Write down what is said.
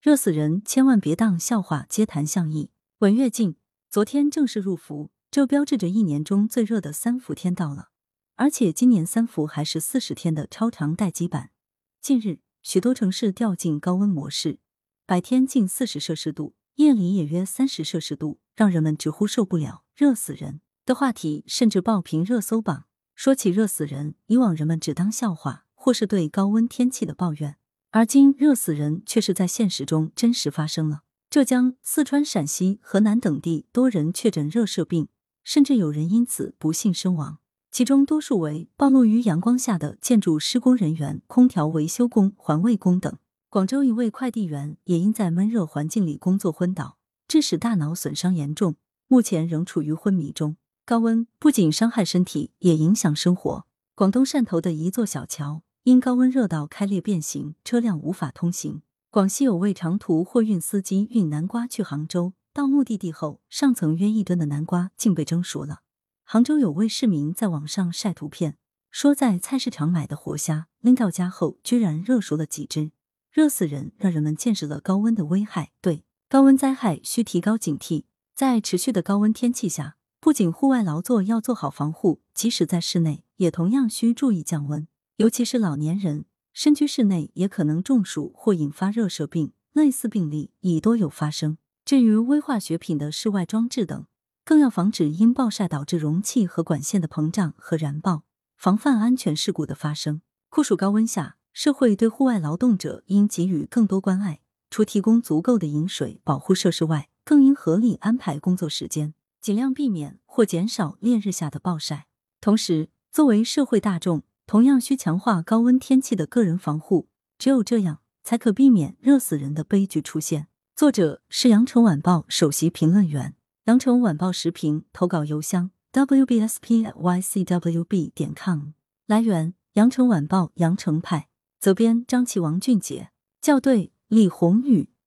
热死人，千万别当笑话，接谈相议。文跃进，昨天正式入伏，这标志着一年中最热的三伏天到了，而且今年三伏还是四十天的超长待机版。近日，许多城市掉进高温模式，白天近四十摄氏度，夜里也约三十摄氏度，让人们直呼受不了，热死人的话题甚至爆屏热搜榜。说起热死人，以往人们只当笑话，或是对高温天气的抱怨。而今热死人却是在现实中真实发生了。浙江、四川、陕西、河南等地多人确诊热射病，甚至有人因此不幸身亡，其中多数为暴露于阳光下的建筑施工人员、空调维修工、环卫工等。广州一位快递员也因在闷热环境里工作昏倒，致使大脑损伤严重，目前仍处于昏迷中。高温不仅伤害身体，也影响生活。广东汕头的一座小桥。因高温热到开裂变形，车辆无法通行。广西有位长途货运司机运南瓜去杭州，到目的地后，上层约一吨的南瓜竟被蒸熟了。杭州有位市民在网上晒图片，说在菜市场买的活虾拎到家后，居然热熟了几只，热死人！让人们见识了高温的危害。对高温灾害需提高警惕，在持续的高温天气下，不仅户外劳作要做好防护，即使在室内，也同样需注意降温。尤其是老年人身居室内，也可能中暑或引发热射病，类似病例已多有发生。至于微化学品的室外装置等，更要防止因暴晒导致容器和管线的膨胀和燃爆，防范安全事故的发生。酷暑高温下，社会对户外劳动者应给予更多关爱，除提供足够的饮水保护设施外，更应合理安排工作时间，尽量避免或减少烈日下的暴晒。同时，作为社会大众，同样需强化高温天气的个人防护，只有这样才可避免热死人的悲剧出现。作者是羊城晚报首席评论员，羊城晚报时评投稿邮箱 wbspycwb 点 com。来源：羊城晚报羊城派，责编：张琪、王俊杰，校对：李红宇。